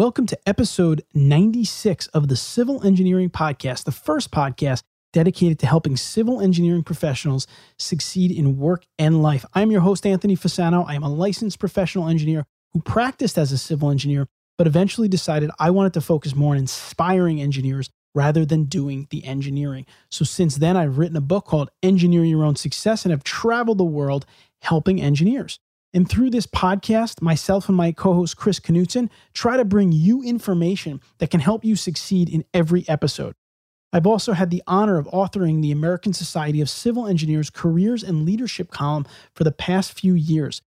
Welcome to episode 96 of the Civil Engineering Podcast, the first podcast dedicated to helping civil engineering professionals succeed in work and life. I'm your host, Anthony Fasano. I am a licensed professional engineer who practiced as a civil engineer, but eventually decided I wanted to focus more on inspiring engineers rather than doing the engineering. So since then, I've written a book called Engineer Your Own Success and have traveled the world helping engineers. And through this podcast, myself and my co host Chris Knutson try to bring you information that can help you succeed in every episode. I've also had the honor of authoring the American Society of Civil Engineers Careers and Leadership column for the past few years.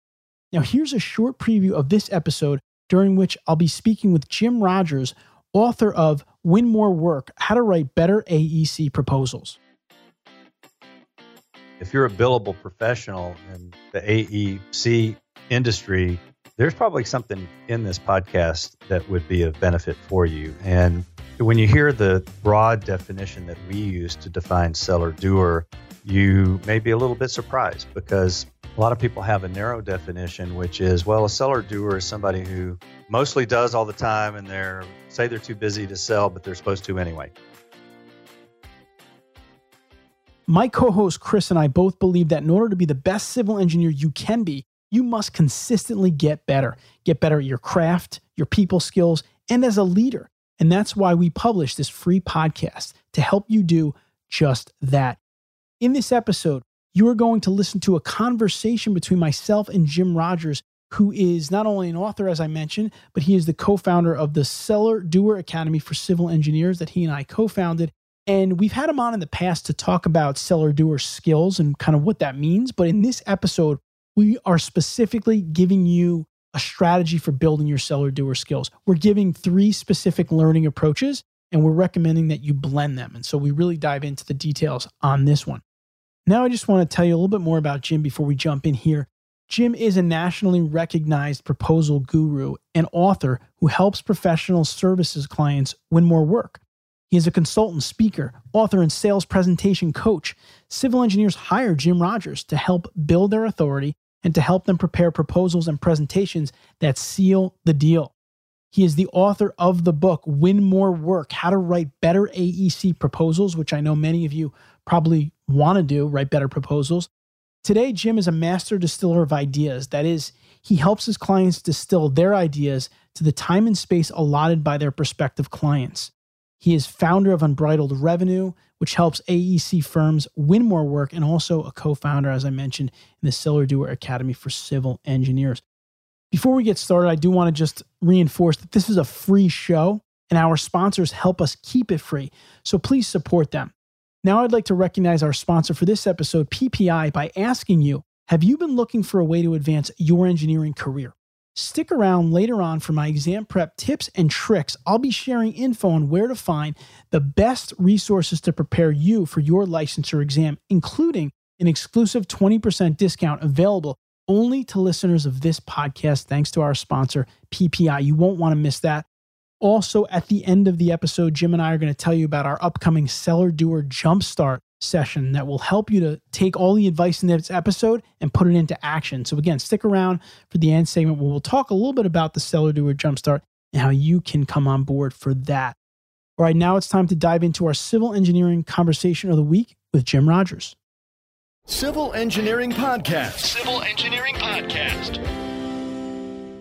Now, here's a short preview of this episode during which I'll be speaking with Jim Rogers, author of Win More Work How to Write Better AEC Proposals. If you're a billable professional in the AEC industry, there's probably something in this podcast that would be of benefit for you. And when you hear the broad definition that we use to define seller doer, you may be a little bit surprised because a lot of people have a narrow definition, which is well, a seller doer is somebody who mostly does all the time and they're say they're too busy to sell, but they're supposed to anyway. My co host Chris and I both believe that in order to be the best civil engineer you can be, you must consistently get better. Get better at your craft, your people skills, and as a leader. And that's why we publish this free podcast to help you do just that. In this episode, you are going to listen to a conversation between myself and Jim Rogers, who is not only an author, as I mentioned, but he is the co founder of the Seller Doer Academy for Civil Engineers that he and I co founded. And we've had him on in the past to talk about seller doer skills and kind of what that means. But in this episode, we are specifically giving you a strategy for building your seller doer skills. We're giving three specific learning approaches and we're recommending that you blend them. And so we really dive into the details on this one. Now, I just want to tell you a little bit more about Jim before we jump in here. Jim is a nationally recognized proposal guru and author who helps professional services clients win more work. He is a consultant, speaker, author, and sales presentation coach. Civil engineers hire Jim Rogers to help build their authority and to help them prepare proposals and presentations that seal the deal. He is the author of the book, Win More Work How to Write Better AEC Proposals, which I know many of you probably want to do, write better proposals. Today, Jim is a master distiller of ideas. That is, he helps his clients distill their ideas to the time and space allotted by their prospective clients. He is founder of Unbridled Revenue, which helps AEC firms win more work, and also a co founder, as I mentioned, in the Seller Doer Academy for Civil Engineers. Before we get started, I do want to just reinforce that this is a free show and our sponsors help us keep it free. So please support them. Now, I'd like to recognize our sponsor for this episode, PPI, by asking you Have you been looking for a way to advance your engineering career? Stick around later on for my exam prep tips and tricks. I'll be sharing info on where to find the best resources to prepare you for your licensure exam, including an exclusive 20% discount available only to listeners of this podcast, thanks to our sponsor, PPI. You won't want to miss that. Also, at the end of the episode, Jim and I are going to tell you about our upcoming Seller Doer Jumpstart session that will help you to take all the advice in this episode and put it into action. So, again, stick around for the end segment where we'll talk a little bit about the Seller Doer Jumpstart and how you can come on board for that. All right, now it's time to dive into our civil engineering conversation of the week with Jim Rogers. Civil Engineering Podcast. Civil Engineering Podcast.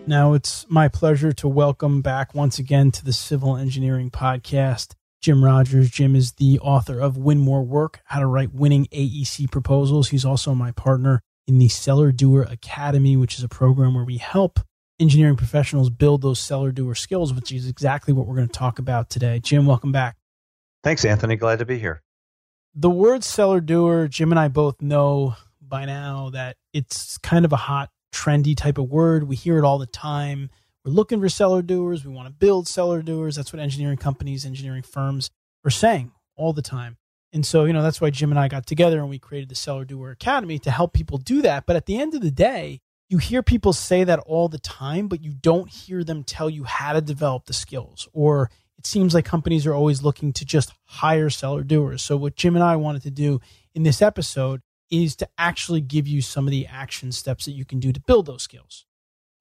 Now it's my pleasure to welcome back once again to the Civil Engineering Podcast Jim Rogers. Jim is the author of Win More Work How to Write Winning AEC Proposals. He's also my partner in the Seller Doer Academy, which is a program where we help engineering professionals build those seller doer skills, which is exactly what we're going to talk about today. Jim, welcome back. Thanks, Anthony. Glad to be here. The word seller doer, Jim and I both know by now that it's kind of a hot, trendy type of word. We hear it all the time we're looking for seller doers. We want to build seller doers. That's what engineering companies, engineering firms are saying all the time. And so, you know, that's why Jim and I got together and we created the Seller Doer Academy to help people do that. But at the end of the day, you hear people say that all the time, but you don't hear them tell you how to develop the skills. Or it seems like companies are always looking to just hire seller doers. So, what Jim and I wanted to do in this episode is to actually give you some of the action steps that you can do to build those skills.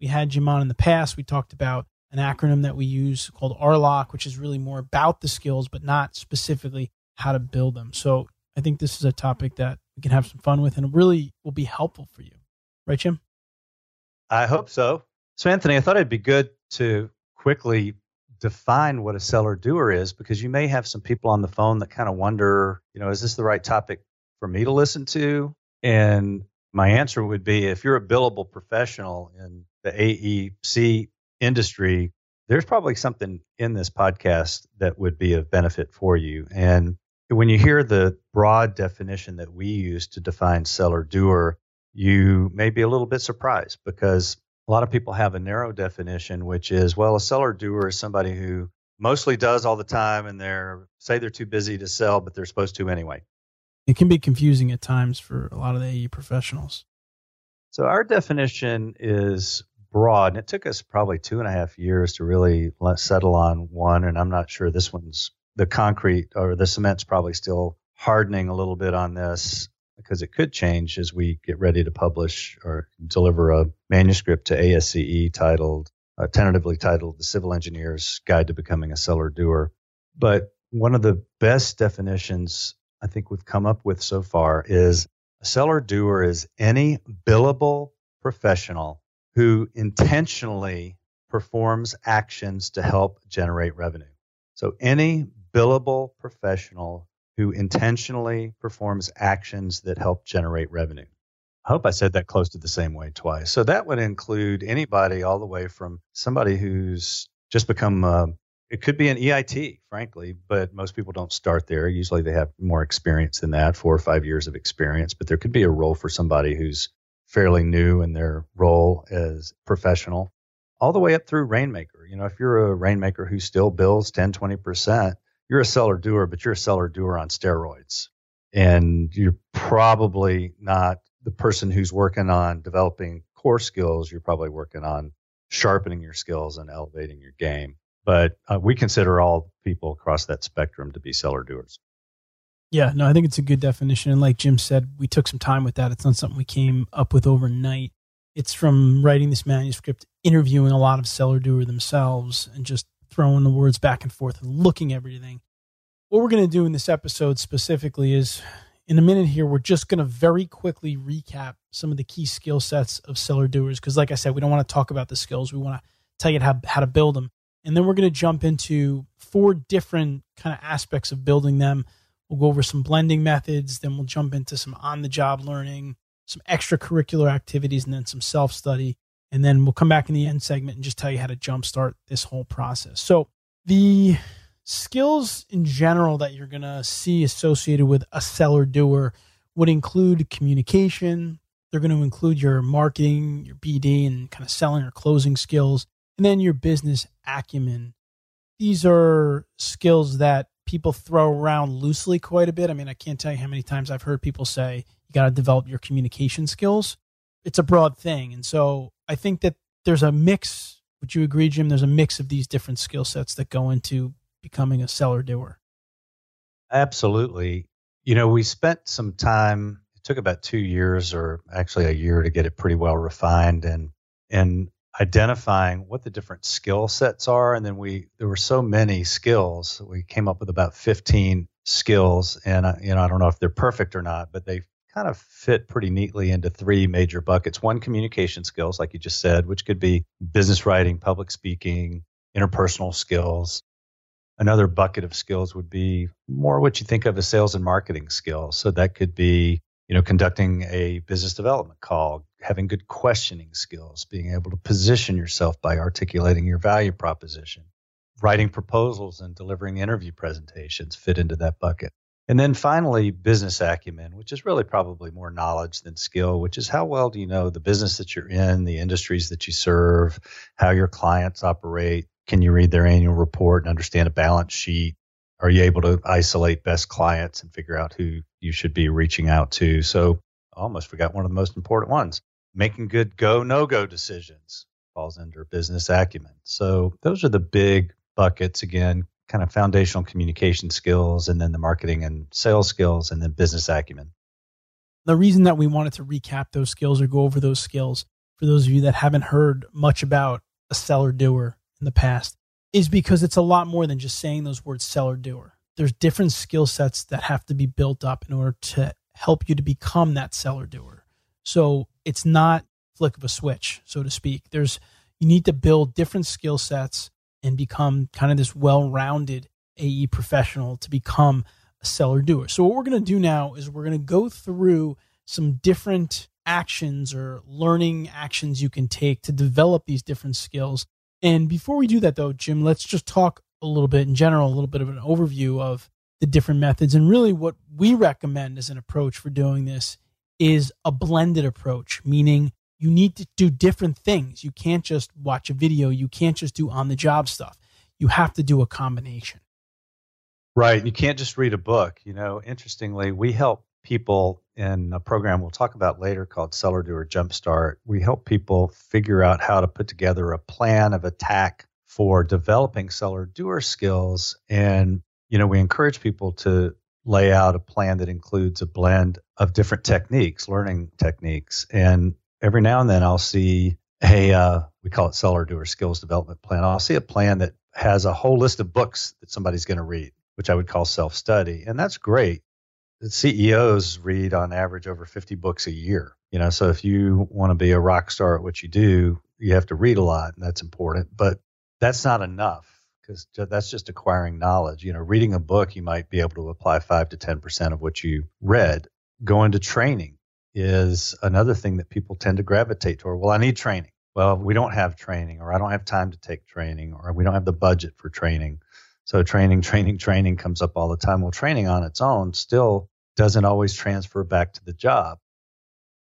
We had Jim on in the past. We talked about an acronym that we use called RLOC, which is really more about the skills, but not specifically how to build them. So I think this is a topic that we can have some fun with and really will be helpful for you. Right, Jim? I hope so. So, Anthony, I thought it'd be good to quickly define what a seller doer is because you may have some people on the phone that kind of wonder, you know, is this the right topic for me to listen to? And my answer would be if you're a billable professional in the AEC industry, there's probably something in this podcast that would be of benefit for you. And when you hear the broad definition that we use to define seller doer, you may be a little bit surprised because a lot of people have a narrow definition, which is well, a seller doer is somebody who mostly does all the time and they're say they're too busy to sell, but they're supposed to anyway. It can be confusing at times for a lot of the AE professionals. So our definition is broad, and it took us probably two and a half years to really settle on one. And I'm not sure this one's the concrete or the cement's probably still hardening a little bit on this because it could change as we get ready to publish or deliver a manuscript to ASCE titled, uh, tentatively titled The Civil Engineer's Guide to Becoming a Seller Doer. But one of the best definitions I think we've come up with so far is a seller doer is any billable professional who intentionally performs actions to help generate revenue. So any billable professional who intentionally performs actions that help generate revenue. I hope I said that close to the same way twice. So that would include anybody all the way from somebody who's just become, uh, it could be an EIT, frankly, but most people don't start there. Usually they have more experience than that, four or five years of experience. But there could be a role for somebody who's fairly new in their role as professional, all the way up through Rainmaker. You know, if you're a Rainmaker who still bills 10, 20%, you're a seller doer, but you're a seller doer on steroids. And you're probably not the person who's working on developing core skills. You're probably working on sharpening your skills and elevating your game. But uh, we consider all people across that spectrum to be seller doers. Yeah, no, I think it's a good definition. And like Jim said, we took some time with that. It's not something we came up with overnight. It's from writing this manuscript, interviewing a lot of seller doer themselves, and just throwing the words back and forth and looking everything. What we're going to do in this episode specifically is in a minute here, we're just going to very quickly recap some of the key skill sets of seller doers. Because, like I said, we don't want to talk about the skills, we want to tell you how, how to build them. And then we're going to jump into four different kind of aspects of building them. We'll go over some blending methods, then we'll jump into some on the job learning, some extracurricular activities, and then some self study. And then we'll come back in the end segment and just tell you how to jumpstart this whole process. So, the skills in general that you're going to see associated with a seller doer would include communication. They're going to include your marketing, your BD, and kind of selling or closing skills, and then your business acumen. These are skills that people throw around loosely quite a bit. I mean, I can't tell you how many times I've heard people say you got to develop your communication skills. It's a broad thing. And so I think that there's a mix. Would you agree, Jim? There's a mix of these different skill sets that go into becoming a seller doer. Absolutely. You know, we spent some time, it took about two years or actually a year to get it pretty well refined and, and identifying what the different skill sets are. And then we, there were so many skills, we came up with about 15 skills. And, you know, I don't know if they're perfect or not, but they kind of fit pretty neatly into three major buckets. One, communication skills, like you just said, which could be business writing, public speaking, interpersonal skills. Another bucket of skills would be more what you think of as sales and marketing skills. So that could be, you know, conducting a business development call, having good questioning skills, being able to position yourself by articulating your value proposition, writing proposals and delivering interview presentations fit into that bucket. And then finally, business acumen, which is really probably more knowledge than skill, which is how well do you know the business that you're in, the industries that you serve, how your clients operate. Can you read their annual report and understand a balance sheet? Are you able to isolate best clients and figure out who you should be reaching out to? So, I almost forgot one of the most important ones making good go no go decisions falls under business acumen. So, those are the big buckets again kind of foundational communication skills and then the marketing and sales skills and then business acumen. The reason that we wanted to recap those skills or go over those skills for those of you that haven't heard much about a seller doer in the past is because it's a lot more than just saying those words seller doer. There's different skill sets that have to be built up in order to help you to become that seller doer. So it's not flick of a switch, so to speak. There's you need to build different skill sets and become kind of this well-rounded AE professional to become a seller doer. So what we're going to do now is we're going to go through some different actions or learning actions you can take to develop these different skills. And before we do that though, Jim, let's just talk a little bit in general, a little bit of an overview of the different methods and really what we recommend as an approach for doing this is a blended approach, meaning you need to do different things. You can't just watch a video, you can't just do on the job stuff. You have to do a combination. Right. You can't just read a book. You know, interestingly, we help people in a program we'll talk about later called Seller Doer Jumpstart. We help people figure out how to put together a plan of attack for developing seller doer skills. And, you know, we encourage people to lay out a plan that includes a blend of different techniques, learning techniques. And every now and then I'll see a, uh, we call it seller doer skills development plan. I'll see a plan that has a whole list of books that somebody's going to read, which I would call self study. And that's great. CEOs read on average over 50 books a year. You know, so if you want to be a rock star at what you do, you have to read a lot, and that's important. But that's not enough because that's just acquiring knowledge. You know, reading a book, you might be able to apply five to 10% of what you read. Going to training is another thing that people tend to gravitate toward. Well, I need training. Well, we don't have training, or I don't have time to take training, or we don't have the budget for training. So training, training, training comes up all the time. Well, training on its own still doesn't always transfer back to the job.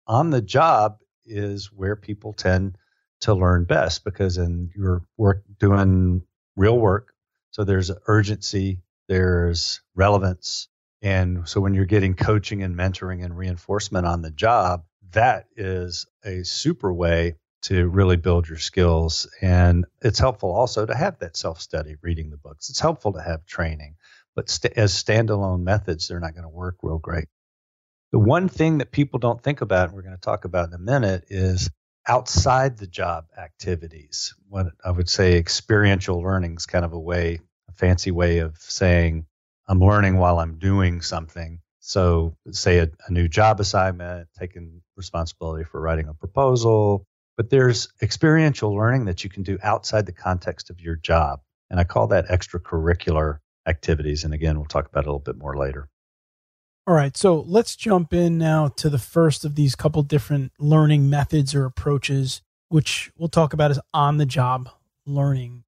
On the job is where people tend to learn best because in your work doing real work, so there's urgency, there's relevance, and so when you're getting coaching and mentoring and reinforcement on the job, that is a super way to really build your skills. And it's helpful also to have that self study, reading the books. It's helpful to have training, but st- as standalone methods, they're not going to work real great. The one thing that people don't think about, and we're going to talk about in a minute, is outside the job activities. What I would say experiential learning is kind of a way, a fancy way of saying I'm learning while I'm doing something. So, say a, a new job assignment, taking responsibility for writing a proposal, but there's experiential learning that you can do outside the context of your job. And I call that extracurricular activities. And again, we'll talk about it a little bit more later. All right, so let's jump in now to the first of these couple different learning methods or approaches, which we'll talk about as on the job learning.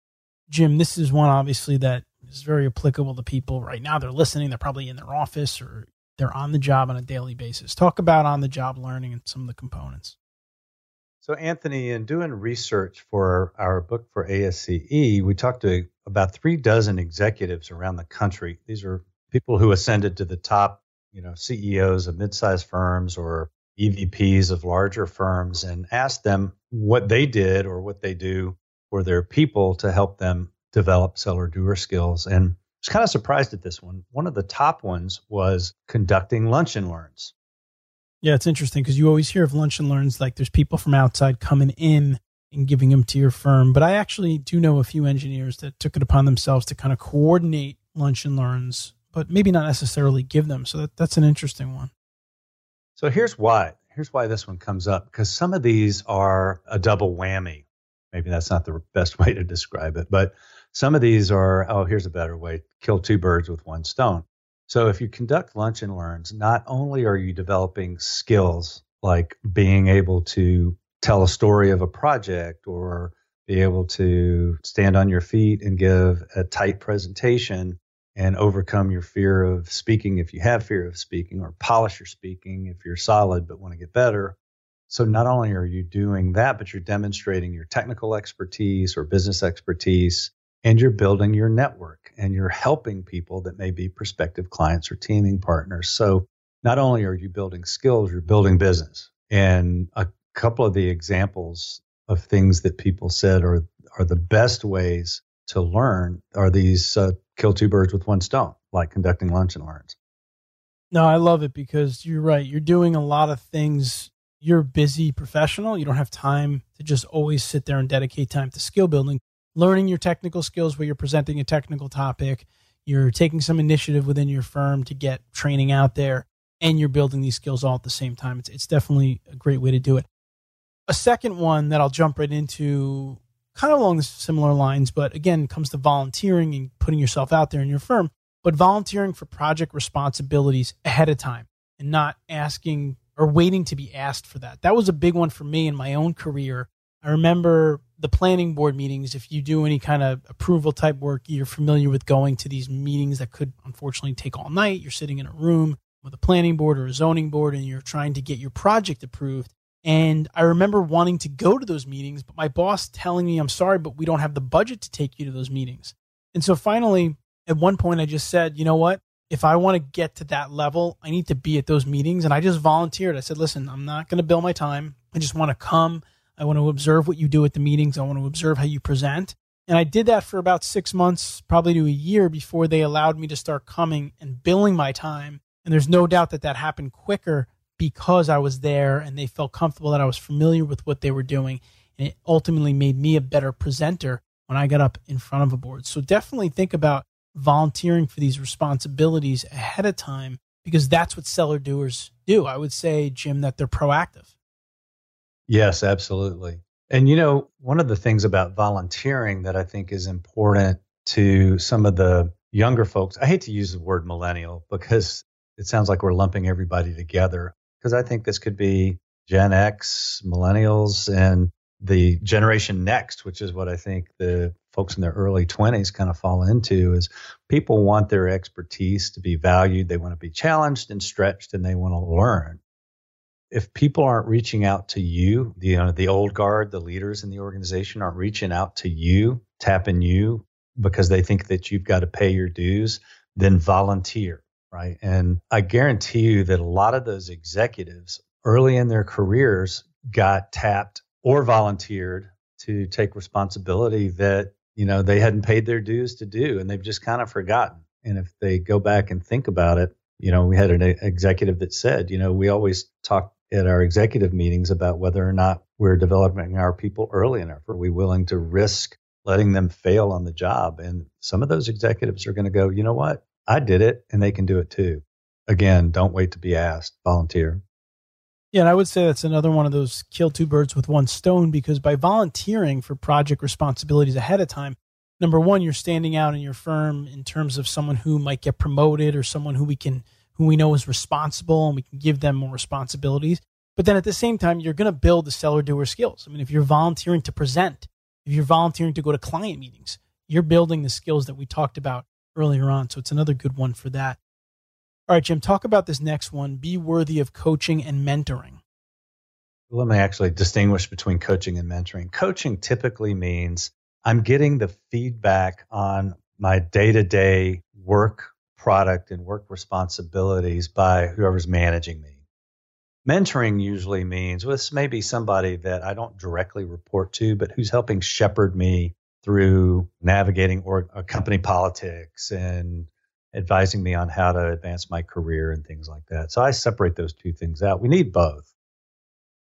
Jim, this is one obviously that is very applicable to people right now. They're listening, they're probably in their office or they're on the job on a daily basis. Talk about on the job learning and some of the components. So, Anthony, in doing research for our book for ASCE, we talked to about three dozen executives around the country. These are people who ascended to the top you know, CEOs of mid-sized firms or EVPs of larger firms and asked them what they did or what they do for their people to help them develop seller doer skills. And I was kind of surprised at this one. One of the top ones was conducting lunch and learns. Yeah, it's interesting because you always hear of lunch and learns like there's people from outside coming in and giving them to your firm. But I actually do know a few engineers that took it upon themselves to kind of coordinate lunch and learns but maybe not necessarily give them. So that, that's an interesting one. So here's why. Here's why this one comes up because some of these are a double whammy. Maybe that's not the best way to describe it, but some of these are, oh, here's a better way kill two birds with one stone. So if you conduct lunch and learns, not only are you developing skills like being able to tell a story of a project or be able to stand on your feet and give a tight presentation and overcome your fear of speaking if you have fear of speaking, or polish your speaking if you're solid but want to get better. So, not only are you doing that, but you're demonstrating your technical expertise or business expertise, and you're building your network and you're helping people that may be prospective clients or teaming partners. So, not only are you building skills, you're building business. And a couple of the examples of things that people said are, are the best ways to learn are these uh, kill two birds with one stone, like conducting lunch and learns. No, I love it because you're right. You're doing a lot of things. You're busy professional. You don't have time to just always sit there and dedicate time to skill building. learning your technical skills where you're presenting a technical topic, you're taking some initiative within your firm to get training out there, and you're building these skills all at the same time. It's, it's definitely a great way to do it. A second one that I'll jump right into, kind of along the similar lines, but again, comes to volunteering and putting yourself out there in your firm, but volunteering for project responsibilities ahead of time and not asking or waiting to be asked for that. That was a big one for me in my own career. I remember the planning board meetings. If you do any kind of approval type work, you're familiar with going to these meetings that could unfortunately take all night. You're sitting in a room with a planning board or a zoning board and you're trying to get your project approved. And I remember wanting to go to those meetings, but my boss telling me, I'm sorry, but we don't have the budget to take you to those meetings. And so finally, at one point, I just said, you know what? If I want to get to that level, I need to be at those meetings. And I just volunteered. I said, listen, I'm not going to bill my time. I just want to come. I want to observe what you do at the meetings. I want to observe how you present. And I did that for about six months, probably to a year before they allowed me to start coming and billing my time. And there's no doubt that that happened quicker because I was there and they felt comfortable that I was familiar with what they were doing. And it ultimately made me a better presenter when I got up in front of a board. So definitely think about volunteering for these responsibilities ahead of time because that's what seller doers do. I would say, Jim, that they're proactive. Yes, absolutely. And you know, one of the things about volunteering that I think is important to some of the younger folks, I hate to use the word millennial because it sounds like we're lumping everybody together because I think this could be Gen X, millennials, and the generation next, which is what I think the folks in their early 20s kind of fall into is people want their expertise to be valued they want to be challenged and stretched and they want to learn. If people aren't reaching out to you the you know, the old guard the leaders in the organization aren't reaching out to you tapping you because they think that you've got to pay your dues then volunteer right? And i guarantee you that a lot of those executives early in their careers got tapped or volunteered to take responsibility that you know they hadn't paid their dues to do and they've just kind of forgotten. And if they go back and think about it you know we had an executive that said you know we always talk at our executive meetings about whether or not we're developing our people early enough. Are we willing to risk letting them fail on the job? And some of those executives are going to go you know what i did it and they can do it too again don't wait to be asked volunteer yeah, and I would say that's another one of those kill two birds with one stone because by volunteering for project responsibilities ahead of time, number one, you're standing out in your firm in terms of someone who might get promoted or someone who we can who we know is responsible and we can give them more responsibilities. But then at the same time, you're going to build the seller doer skills. I mean, if you're volunteering to present, if you're volunteering to go to client meetings, you're building the skills that we talked about earlier on. So it's another good one for that. All right, Jim, talk about this next one be worthy of coaching and mentoring. Let me actually distinguish between coaching and mentoring. Coaching typically means I'm getting the feedback on my day to day work product and work responsibilities by whoever's managing me. Mentoring usually means well, this may be somebody that I don't directly report to, but who's helping shepherd me through navigating or, or company politics and advising me on how to advance my career and things like that. So I separate those two things out. We need both.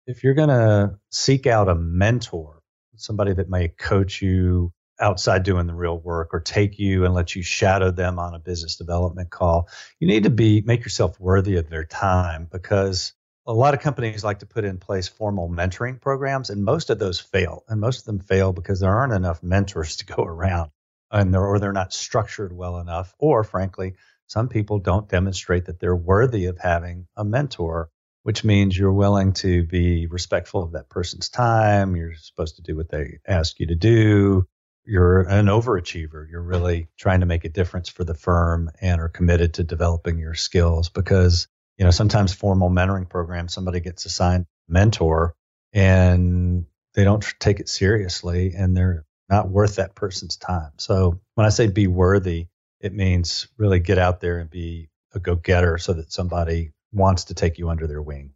If you're going to seek out a mentor, somebody that may coach you outside doing the real work or take you and let you shadow them on a business development call, you need to be make yourself worthy of their time because a lot of companies like to put in place formal mentoring programs and most of those fail and most of them fail because there aren't enough mentors to go around and they're, or they're not structured well enough, or frankly, some people don't demonstrate that they're worthy of having a mentor, which means you're willing to be respectful of that person's time. You're supposed to do what they ask you to do. You're an overachiever. You're really trying to make a difference for the firm and are committed to developing your skills because, you know, sometimes formal mentoring programs, somebody gets assigned mentor and they don't take it seriously and they're not worth that person's time. So when I say be worthy, it means really get out there and be a go getter so that somebody wants to take you under their wing.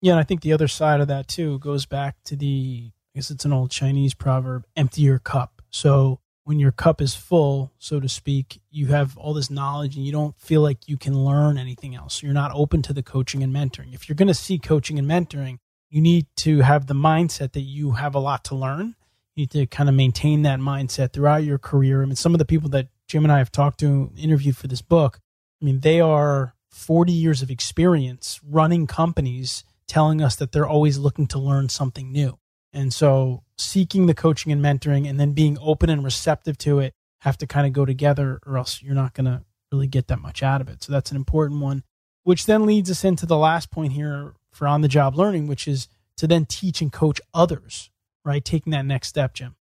Yeah, and I think the other side of that too goes back to the I guess it's an old Chinese proverb, empty your cup. So when your cup is full, so to speak, you have all this knowledge and you don't feel like you can learn anything else. You're not open to the coaching and mentoring. If you're going to see coaching and mentoring, you need to have the mindset that you have a lot to learn You need to kind of maintain that mindset throughout your career. I mean, some of the people that Jim and I have talked to, interviewed for this book, I mean, they are 40 years of experience running companies telling us that they're always looking to learn something new. And so seeking the coaching and mentoring and then being open and receptive to it have to kind of go together or else you're not going to really get that much out of it. So that's an important one, which then leads us into the last point here for on the job learning, which is to then teach and coach others, right? Taking that next step, Jim.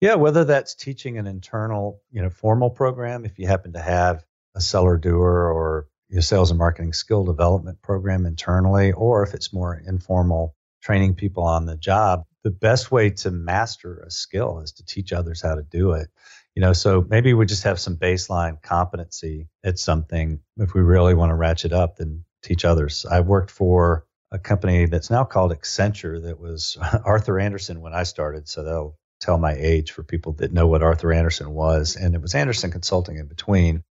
Yeah, whether that's teaching an internal, you know, formal program, if you happen to have a seller doer or your sales and marketing skill development program internally, or if it's more informal, training people on the job, the best way to master a skill is to teach others how to do it. You know, so maybe we just have some baseline competency at something. If we really want to ratchet up, then teach others. I worked for a company that's now called Accenture that was Arthur Andersen when I started. So they'll tell my age for people that know what Arthur Andersen was. And it was Andersen Consulting in between.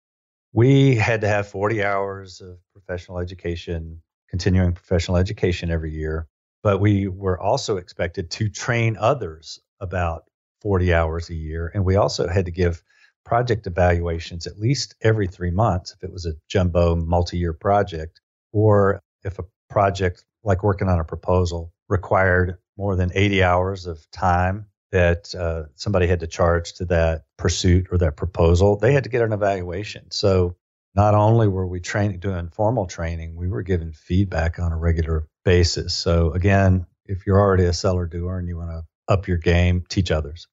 We had to have 40 hours of professional education, continuing professional education every year. But we were also expected to train others about 40 hours a year. And we also had to give project evaluations at least every three months if it was a jumbo multi year project, or if a project like working on a proposal required more than 80 hours of time that uh, somebody had to charge to that pursuit or that proposal, they had to get an evaluation. So not only were we training, doing formal training, we were given feedback on a regular basis. So again, if you're already a seller doer and you want to up your game, teach others.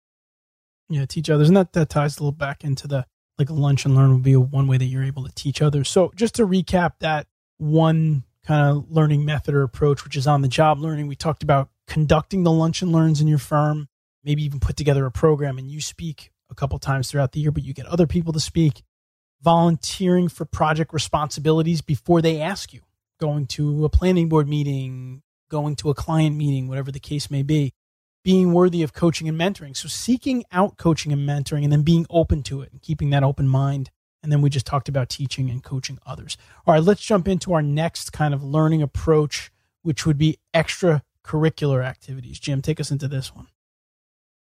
Yeah, teach others, and that that ties a little back into the like lunch and learn would be a, one way that you're able to teach others. So just to recap that one kind of learning method or approach, which is on the job learning. We talked about conducting the lunch and learns in your firm, maybe even put together a program and you speak a couple times throughout the year, but you get other people to speak, volunteering for project responsibilities before they ask you, going to a planning board meeting, going to a client meeting, whatever the case may be, being worthy of coaching and mentoring. So seeking out coaching and mentoring and then being open to it and keeping that open mind and then we just talked about teaching and coaching others. All right, let's jump into our next kind of learning approach, which would be extracurricular activities. Jim, take us into this one.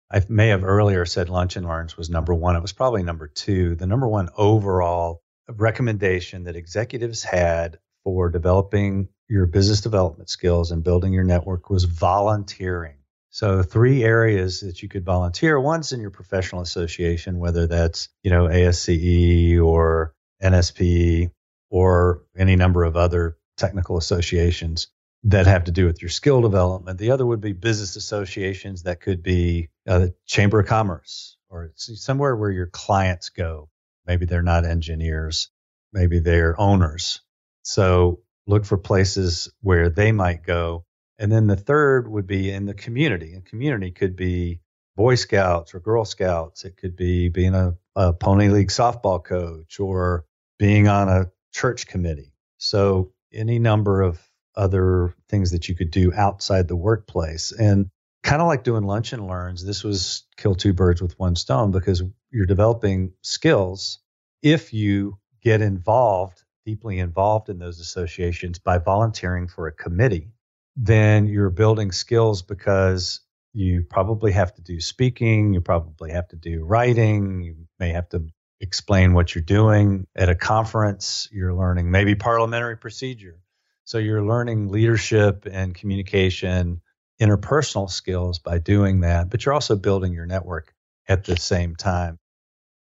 I may have earlier said lunch and learns was number one. It was probably number two. The number one overall recommendation that executives had for developing your business development skills and building your network was volunteering. So three areas that you could volunteer. One's in your professional association, whether that's, you know, ASCE or NSP or any number of other technical associations that have to do with your skill development. The other would be business associations that could be uh, Chamber of Commerce or somewhere where your clients go. Maybe they're not engineers, maybe they're owners. So look for places where they might go and then the third would be in the community. And community could be Boy Scouts or Girl Scouts. It could be being a, a Pony League softball coach or being on a church committee. So any number of other things that you could do outside the workplace. And kind of like doing lunch and learns, this was kill two birds with one stone because you're developing skills if you get involved, deeply involved in those associations by volunteering for a committee then you're building skills because you probably have to do speaking, you probably have to do writing, you may have to explain what you're doing at a conference, you're learning maybe parliamentary procedure. So you're learning leadership and communication, interpersonal skills by doing that, but you're also building your network at the same time.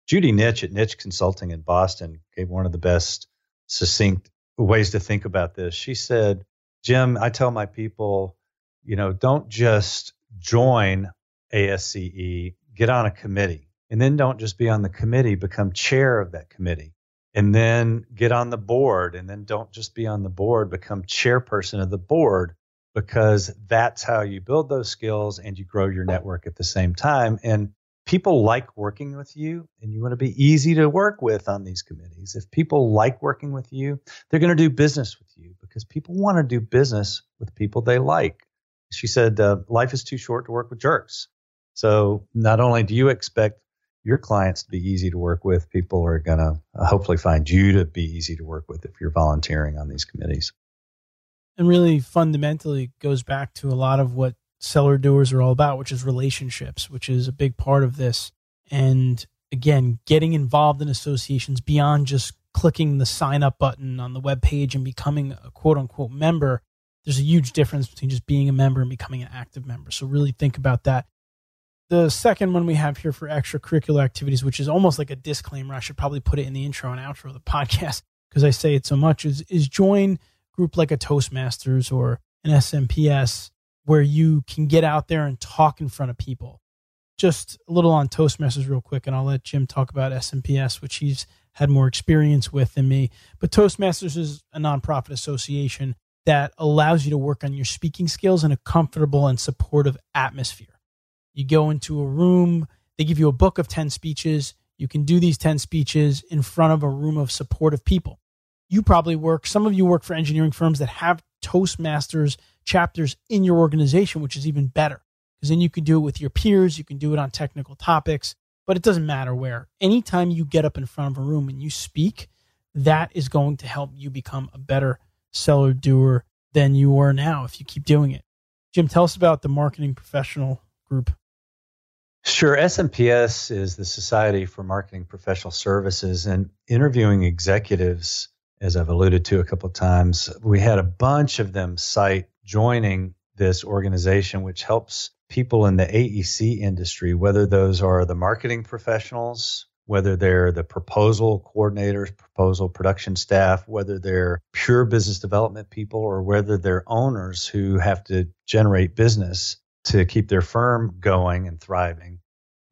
Judy Nitsch at Nitsch Consulting in Boston gave one of the best succinct ways to think about this. She said, Jim, I tell my people, you know, don't just join ASCE, get on a committee. And then don't just be on the committee, become chair of that committee. And then get on the board. And then don't just be on the board, become chairperson of the board, because that's how you build those skills and you grow your network at the same time. And people like working with you and you want to be easy to work with on these committees. If people like working with you, they're going to do business with you because people want to do business with people they like. She said, uh, Life is too short to work with jerks. So not only do you expect your clients to be easy to work with, people are going to uh, hopefully find you to be easy to work with if you're volunteering on these committees. And really fundamentally goes back to a lot of what seller doers are all about, which is relationships, which is a big part of this. And again, getting involved in associations beyond just clicking the sign up button on the web page and becoming a quote unquote member. There's a huge difference between just being a member and becoming an active member. So really think about that. The second one we have here for extracurricular activities, which is almost like a disclaimer, I should probably put it in the intro and outro of the podcast because I say it so much, is, is join group like a Toastmasters or an SMPS where you can get out there and talk in front of people. Just a little on Toastmasters, real quick, and I'll let Jim talk about SMPS, which he's had more experience with than me. But Toastmasters is a nonprofit association that allows you to work on your speaking skills in a comfortable and supportive atmosphere. You go into a room, they give you a book of 10 speeches. You can do these 10 speeches in front of a room of supportive people. You probably work, some of you work for engineering firms that have Toastmasters chapters in your organization, which is even better because then you can do it with your peers, you can do it on technical topics, but it doesn't matter where. Anytime you get up in front of a room and you speak, that is going to help you become a better seller doer than you are now if you keep doing it. Jim, tell us about the marketing professional group. Sure. SMPS is the Society for Marketing Professional Services and interviewing executives, as I've alluded to a couple of times. We had a bunch of them cite joining this organization, which helps people in the AEC industry, whether those are the marketing professionals, whether they're the proposal coordinators, proposal production staff, whether they're pure business development people, or whether they're owners who have to generate business to keep their firm going and thriving,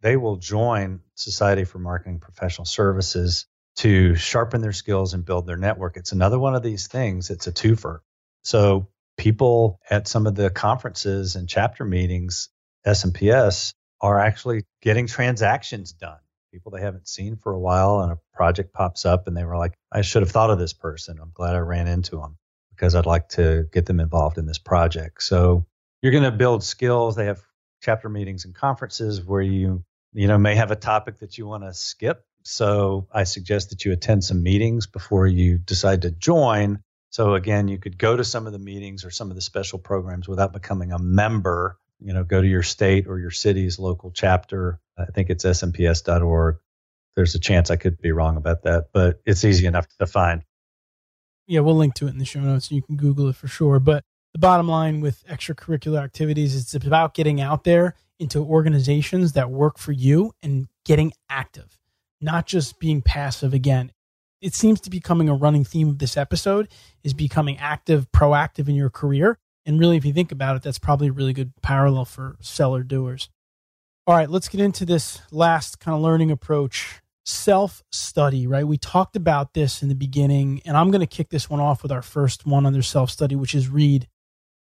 they will join Society for Marketing Professional Services to sharpen their skills and build their network. It's another one of these things, it's a twofer. So people at some of the conferences and chapter meetings, SMPS, are actually getting transactions done. People they haven't seen for a while, and a project pops up, and they were like, I should have thought of this person. I'm glad I ran into them because I'd like to get them involved in this project. So you're going to build skills. They have chapter meetings and conferences where you you know may have a topic that you want to skip so i suggest that you attend some meetings before you decide to join so again, you could go to some of the meetings or some of the special programs without becoming a member. You know, go to your state or your city's local chapter. I think it's smps.org. There's a chance I could be wrong about that, but it's easy enough to find. Yeah, we'll link to it in the show notes. You can Google it for sure. But the bottom line with extracurricular activities is it's about getting out there into organizations that work for you and getting active, not just being passive. Again, it seems to be becoming a running theme of this episode is becoming active, proactive in your career. And really, if you think about it, that's probably a really good parallel for seller doers. All right, let's get into this last kind of learning approach self study, right? We talked about this in the beginning, and I'm going to kick this one off with our first one under self study, which is read.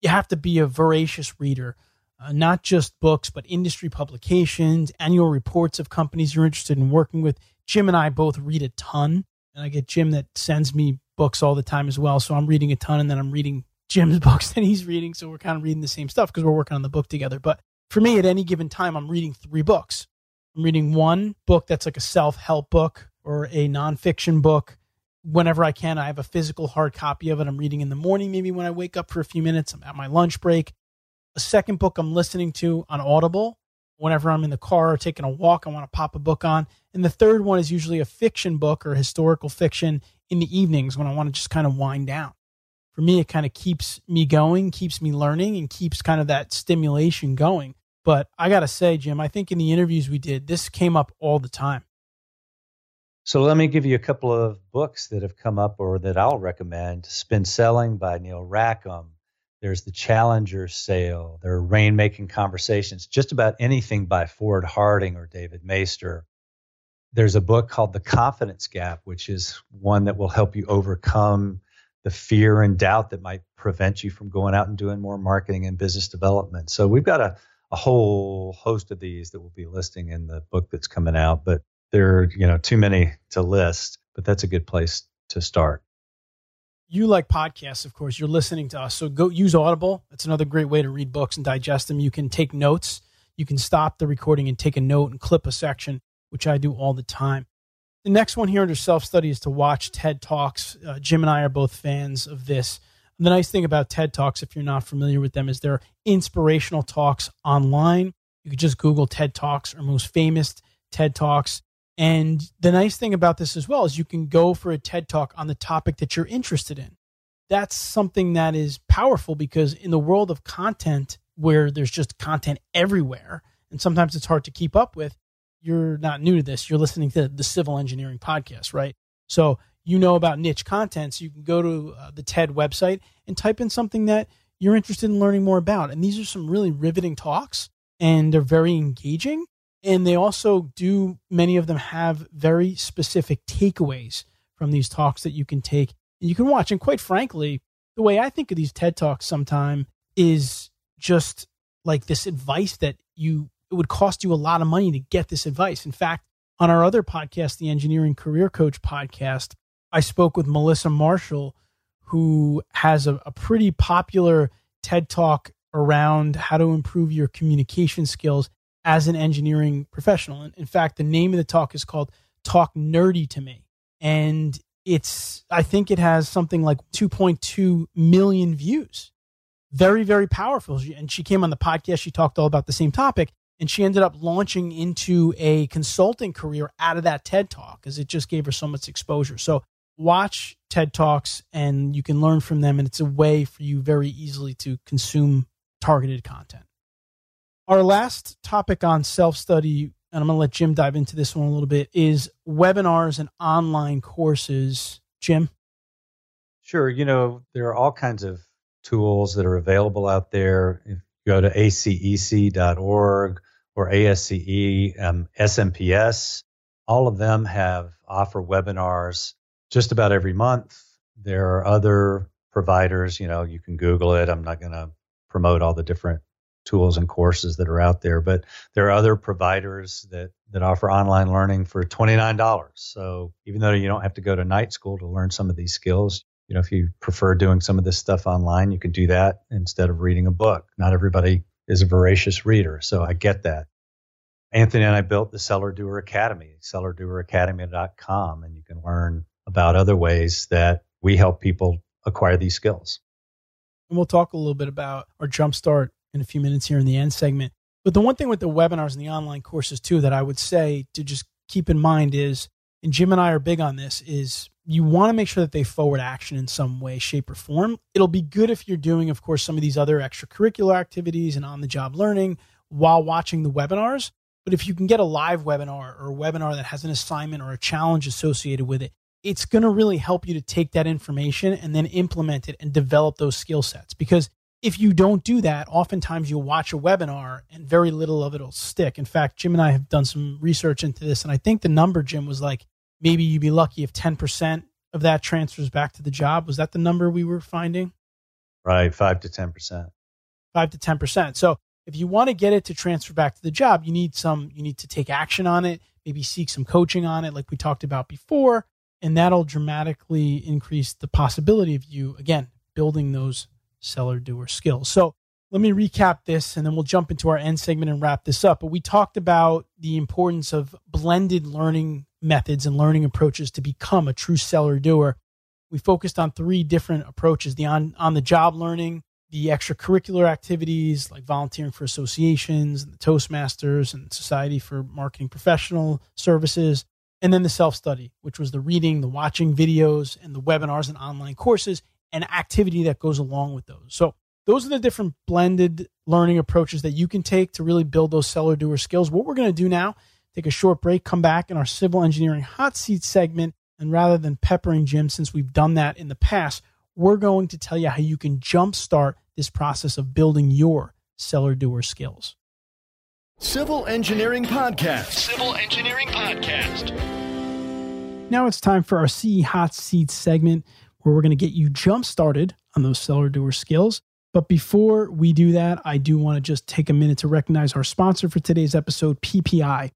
You have to be a voracious reader, uh, not just books, but industry publications, annual reports of companies you're interested in working with. Jim and I both read a ton and I get Jim that sends me books all the time as well. So I'm reading a ton, and then I'm reading Jim's books that he's reading. So we're kind of reading the same stuff because we're working on the book together. But for me, at any given time, I'm reading three books. I'm reading one book that's like a self help book or a nonfiction book. Whenever I can, I have a physical hard copy of it. I'm reading in the morning, maybe when I wake up for a few minutes. I'm at my lunch break. A second book I'm listening to on Audible whenever I'm in the car or taking a walk, I want to pop a book on. And the third one is usually a fiction book or historical fiction in the evenings when I want to just kind of wind down. For me, it kind of keeps me going, keeps me learning, and keeps kind of that stimulation going. But I got to say, Jim, I think in the interviews we did, this came up all the time. So let me give you a couple of books that have come up or that I'll recommend. Spin Selling by Neil Rackham, there's the Challenger sale. There are rainmaking conversations, just about anything by Ford Harding or David Maister. There's a book called The Confidence Gap, which is one that will help you overcome the fear and doubt that might prevent you from going out and doing more marketing and business development. So we've got a, a whole host of these that we'll be listing in the book that's coming out, but there are, you know, too many to list, but that's a good place to start you like podcasts, of course. You're listening to us. So go use Audible. That's another great way to read books and digest them. You can take notes. You can stop the recording and take a note and clip a section, which I do all the time. The next one here under self study is to watch TED Talks. Uh, Jim and I are both fans of this. the nice thing about TED Talks, if you're not familiar with them, is they're inspirational talks online. You could just Google TED Talks or most famous TED Talks. And the nice thing about this as well is you can go for a TED Talk on the topic that you're interested in. That's something that is powerful because in the world of content where there's just content everywhere, and sometimes it's hard to keep up with, you're not new to this. You're listening to the Civil Engineering Podcast, right? So you know about niche content. So you can go to uh, the TED website and type in something that you're interested in learning more about. And these are some really riveting talks and they're very engaging. And they also do, many of them have very specific takeaways from these talks that you can take and you can watch. And quite frankly, the way I think of these TED Talks sometime is just like this advice that you, it would cost you a lot of money to get this advice. In fact, on our other podcast, the Engineering Career Coach podcast, I spoke with Melissa Marshall, who has a, a pretty popular TED talk around how to improve your communication skills as an engineering professional. And in fact, the name of the talk is called Talk Nerdy to Me. And it's, I think it has something like 2.2 million views. Very, very powerful. And she came on the podcast. She talked all about the same topic. And she ended up launching into a consulting career out of that TED talk because it just gave her so much exposure. So watch TED Talks and you can learn from them. And it's a way for you very easily to consume targeted content. Our last topic on self study, and I'm going to let Jim dive into this one a little bit, is webinars and online courses. Jim? Sure. You know, there are all kinds of tools that are available out there. If you go to acec.org or ASCE, um, SMPS, all of them have offer webinars just about every month. There are other providers, you know, you can Google it. I'm not going to promote all the different tools and courses that are out there, but there are other providers that that offer online learning for $29. So even though you don't have to go to night school to learn some of these skills, you know, if you prefer doing some of this stuff online, you can do that instead of reading a book. Not everybody is a voracious reader, so I get that. Anthony and I built the Seller Doer Academy, sellerdoeracademy.com, and you can learn about other ways that we help people acquire these skills. And we'll talk a little bit about our jumpstart in a few minutes here in the end segment. But the one thing with the webinars and the online courses too that I would say to just keep in mind is, and Jim and I are big on this, is you want to make sure that they forward action in some way, shape, or form. It'll be good if you're doing, of course, some of these other extracurricular activities and on the job learning while watching the webinars. But if you can get a live webinar or a webinar that has an assignment or a challenge associated with it, it's going to really help you to take that information and then implement it and develop those skill sets. Because if you don't do that, oftentimes you'll watch a webinar and very little of it will stick. In fact, Jim and I have done some research into this, and I think the number, Jim, was like maybe you'd be lucky if 10% of that transfers back to the job. Was that the number we were finding? Right, 5 to 10%. 5 to 10%. So if you want to get it to transfer back to the job, you need some, you need to take action on it, maybe seek some coaching on it, like we talked about before and that'll dramatically increase the possibility of you again building those seller doer skills so let me recap this and then we'll jump into our end segment and wrap this up. But we talked about the importance of blended learning methods and learning approaches to become a true seller doer. We focused on three different approaches the on on the job learning the extracurricular activities like volunteering for associations and the toastmasters and society for marketing professional services and then the self study, which was the reading, the watching videos, and the webinars and online courses and activity that goes along with those. So, those are the different blended learning approaches that you can take to really build those seller doer skills. What we're going to do now, take a short break, come back in our civil engineering hot seat segment. And rather than peppering Jim, since we've done that in the past, we're going to tell you how you can jumpstart this process of building your seller doer skills. Civil Engineering Podcast. Civil Engineering Podcast. Now it's time for our C Hot Seat segment where we're going to get you jump started on those seller doer skills. But before we do that, I do want to just take a minute to recognize our sponsor for today's episode, PPI.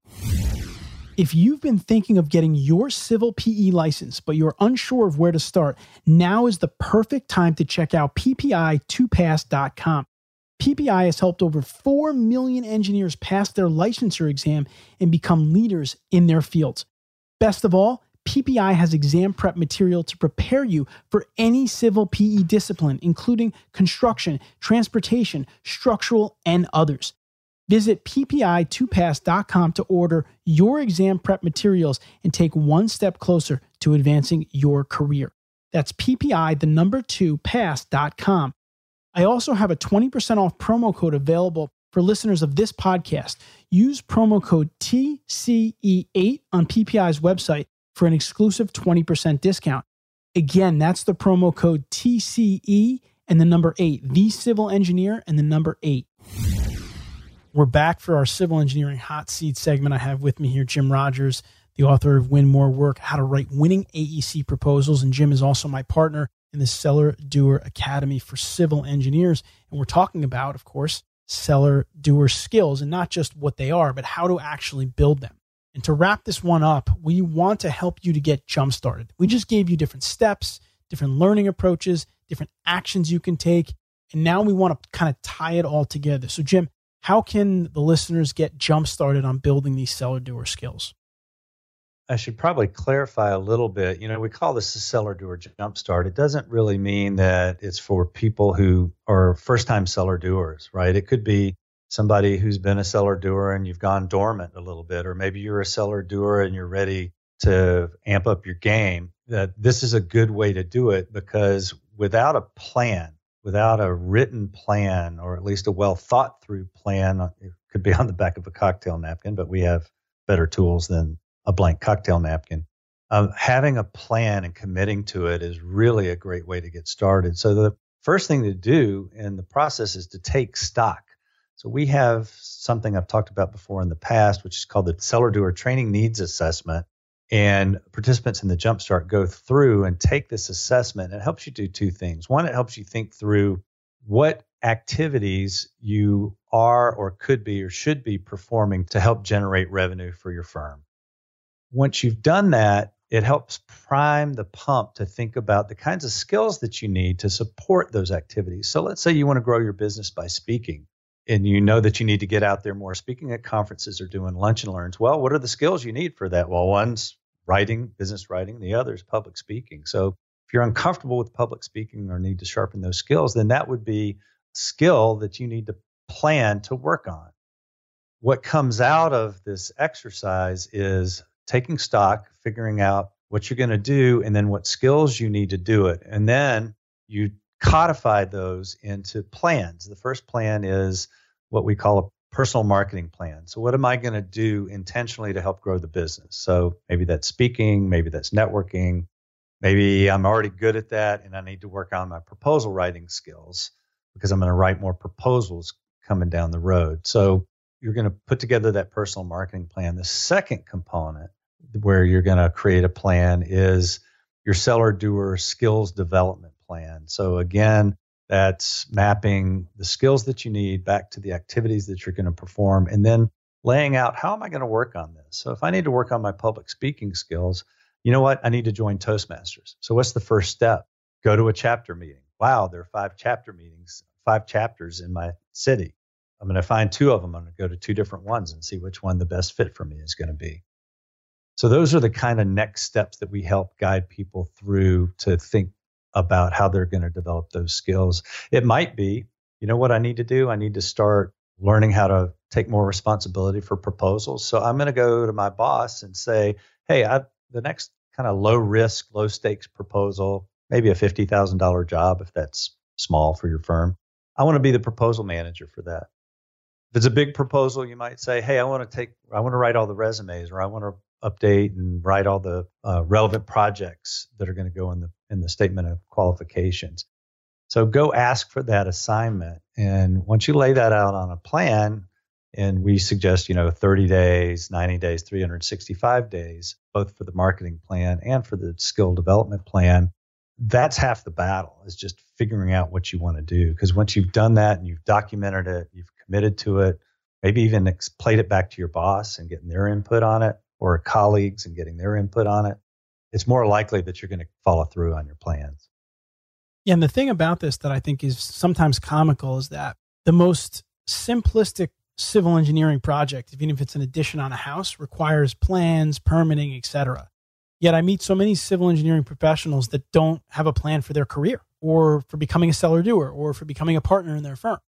If you've been thinking of getting your civil PE license, but you're unsure of where to start, now is the perfect time to check out PPI2Pass.com. PPI has helped over 4 million engineers pass their licensure exam and become leaders in their fields. Best of all, PPI has exam prep material to prepare you for any civil PE discipline, including construction, transportation, structural, and others. Visit ppi2pass.com to order your exam prep materials and take one step closer to advancing your career. That's ppi, the number two, pass.com. I also have a 20% off promo code available for listeners of this podcast. Use promo code TCE8 on PPI's website for an exclusive 20% discount. Again, that's the promo code TCE and the number 8, the civil engineer and the number 8. We're back for our civil engineering hot seat segment. I have with me here Jim Rogers, the author of Win More Work How to Write Winning AEC Proposals. And Jim is also my partner in the Seller Doer Academy for Civil Engineers. And we're talking about, of course, seller doer skills and not just what they are, but how to actually build them. And to wrap this one up, we want to help you to get jump started. We just gave you different steps, different learning approaches, different actions you can take. And now we want to kind of tie it all together. So, Jim, how can the listeners get jump started on building these seller doer skills? I should probably clarify a little bit. You know, we call this a seller doer jumpstart. It doesn't really mean that it's for people who are first time seller doers, right? It could be somebody who's been a seller doer and you've gone dormant a little bit, or maybe you're a seller doer and you're ready to amp up your game. That this is a good way to do it because without a plan, without a written plan or at least a well thought through plan, uh, it could be on the back of a cocktail napkin, but we have better tools than a blank cocktail napkin. Um, having a plan and committing to it is really a great way to get started. So, the first thing to do in the process is to take stock. So, we have something I've talked about before in the past, which is called the Seller Doer Training Needs Assessment. And participants in the Jumpstart go through and take this assessment. It helps you do two things. One, it helps you think through what activities you are or could be or should be performing to help generate revenue for your firm. Once you've done that, it helps prime the pump to think about the kinds of skills that you need to support those activities. So let's say you want to grow your business by speaking and you know that you need to get out there more speaking at conferences or doing lunch and learns. Well, what are the skills you need for that? Well, one's writing, business writing, the other is public speaking. So if you're uncomfortable with public speaking or need to sharpen those skills, then that would be a skill that you need to plan to work on. What comes out of this exercise is taking stock, figuring out what you're going to do, and then what skills you need to do it. And then you codify those into plans. The first plan is what we call a personal marketing plan. So, what am I going to do intentionally to help grow the business? So, maybe that's speaking, maybe that's networking, maybe I'm already good at that and I need to work on my proposal writing skills because I'm going to write more proposals coming down the road. So, you're going to put together that personal marketing plan. The second component where you're going to create a plan is your seller doer skills development plan. So, again, that's mapping the skills that you need back to the activities that you're going to perform and then laying out how am I going to work on this? So, if I need to work on my public speaking skills, you know what? I need to join Toastmasters. So, what's the first step? Go to a chapter meeting. Wow, there are five chapter meetings, five chapters in my city. I'm going to find two of them. I'm going to go to two different ones and see which one the best fit for me is going to be. So those are the kind of next steps that we help guide people through to think about how they're going to develop those skills. It might be, you know what I need to do? I need to start learning how to take more responsibility for proposals. So I'm going to go to my boss and say, "Hey, I the next kind of low risk, low stakes proposal, maybe a $50,000 job if that's small for your firm. I want to be the proposal manager for that." If it's a big proposal, you might say, "Hey, I want to take I want to write all the resumes or I want to update and write all the uh, relevant projects that are going to go in the in the statement of qualifications. So go ask for that assignment, and once you lay that out on a plan, and we suggest you know 30 days, 90 days, 365 days, both for the marketing plan and for the skill development plan. That's half the battle is just figuring out what you want to do. Because once you've done that and you've documented it, you've committed to it, maybe even played it back to your boss and getting their input on it, or colleagues and getting their input on it, it's more likely that you're going to follow through on your plans. Yeah, and the thing about this that I think is sometimes comical is that the most simplistic civil engineering project, even if it's an addition on a house, requires plans, permitting, etc. Yet I meet so many civil engineering professionals that don't have a plan for their career or for becoming a seller doer or for becoming a partner in their firm.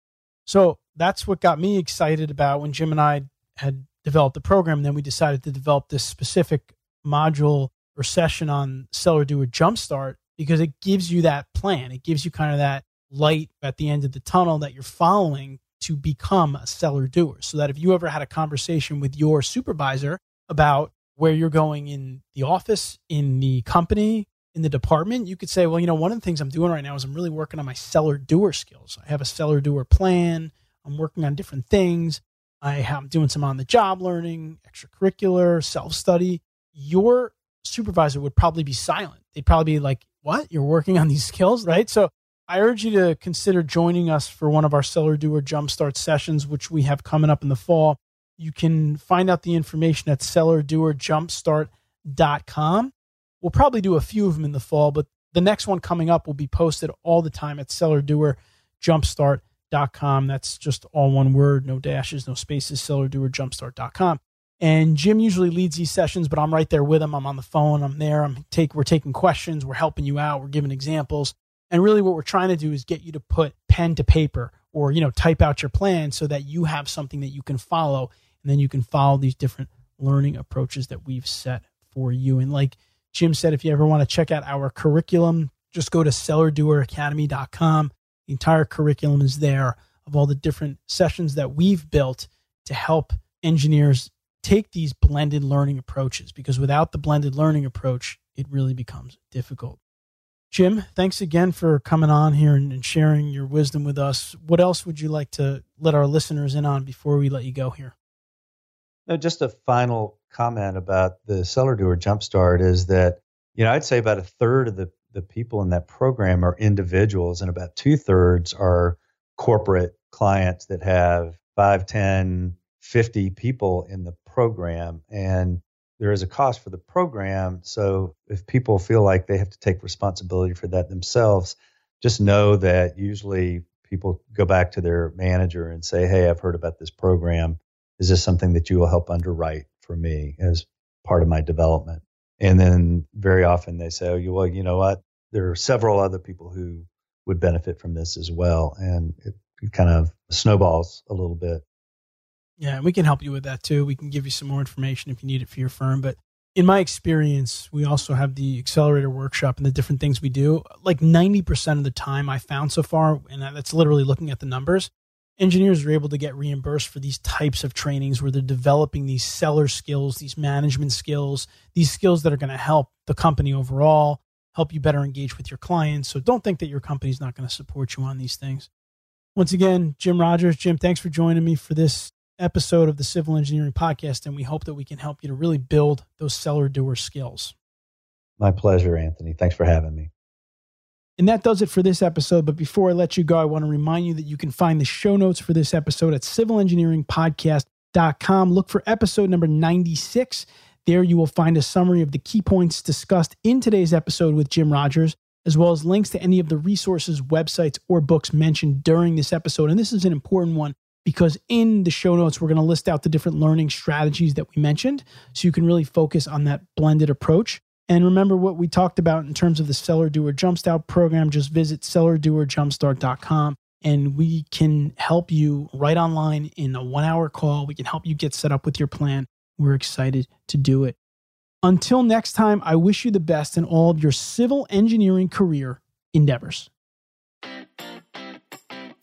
So that's what got me excited about when Jim and I had developed the program. Then we decided to develop this specific module or session on seller doer jumpstart because it gives you that plan. It gives you kind of that light at the end of the tunnel that you're following to become a seller doer. So that if you ever had a conversation with your supervisor about where you're going in the office, in the company, in the department, you could say, well, you know, one of the things I'm doing right now is I'm really working on my seller doer skills. I have a seller doer plan. I'm working on different things. I am doing some on the job learning, extracurricular, self study. Your supervisor would probably be silent. They'd probably be like, What? You're working on these skills, right? So I urge you to consider joining us for one of our Seller Doer Jumpstart sessions, which we have coming up in the fall. You can find out the information at sellerdoerjumpstart.com. We'll probably do a few of them in the fall, but the next one coming up will be posted all the time at sellerdoerjumpstart.com. That's just all one word, no dashes, no spaces, sellerdoerjumpstart.com. And Jim usually leads these sessions, but I'm right there with him. I'm on the phone. I'm there. I'm take. We're taking questions. We're helping you out. We're giving examples. And really, what we're trying to do is get you to put pen to paper, or you know, type out your plan so that you have something that you can follow, and then you can follow these different learning approaches that we've set for you. And like Jim said, if you ever want to check out our curriculum, just go to sellerdoeracademy.com. The entire curriculum is there of all the different sessions that we've built to help engineers take these blended learning approaches because without the blended learning approach, it really becomes difficult. Jim, thanks again for coming on here and, sharing your wisdom with us. What else would you like to let our listeners in on before we let you go here? No, just a final comment about the Seller Doer Jumpstart is that, you know, I'd say about a third of the, the people in that program are individuals, and about two thirds are corporate clients that have 5, 10, 50 people in the program. And there is a cost for the program so if people feel like they have to take responsibility for that themselves just know that usually people go back to their manager and say hey i've heard about this program. Is this something that you will help underwrite for me as part of my development and then very often they say oh well you know what there are several other people who would benefit from this as well and it, kind of snowballs a little bit yeah, and we can help you with that too. We can give you some more information if you need it for your firm. But in my experience, we also have the accelerator workshop and the different things we do. Like 90% of the time I found so far, and that's literally looking at the numbers, engineers are able to get reimbursed for these types of trainings where they're developing these seller skills, these management skills, these skills that are going to help the company overall, help you better engage with your clients. So don't think that your company's not going to support you on these things. Once again, Jim Rogers. Jim, thanks for joining me for this episode of the Civil Engineering Podcast, and we hope that we can help you to really build those seller doer skills. My pleasure, Anthony. Thanks for having me. And that does it for this episode. But before I let you go, I want to remind you that you can find the show notes for this episode at civilengineeringpodcast.com. Look for episode number 96. There you will find a summary of the key points discussed in today's episode with Jim Rogers, as well as links to any of the resources, websites, or books mentioned during this episode. And this is an important one because in the show notes, we're going to list out the different learning strategies that we mentioned so you can really focus on that blended approach. And remember what we talked about in terms of the Seller Doer Jumpstart program. Just visit sellerdoerjumpstart.com and we can help you right online in a one hour call. We can help you get set up with your plan. We're excited to do it. Until next time, I wish you the best in all of your civil engineering career endeavors.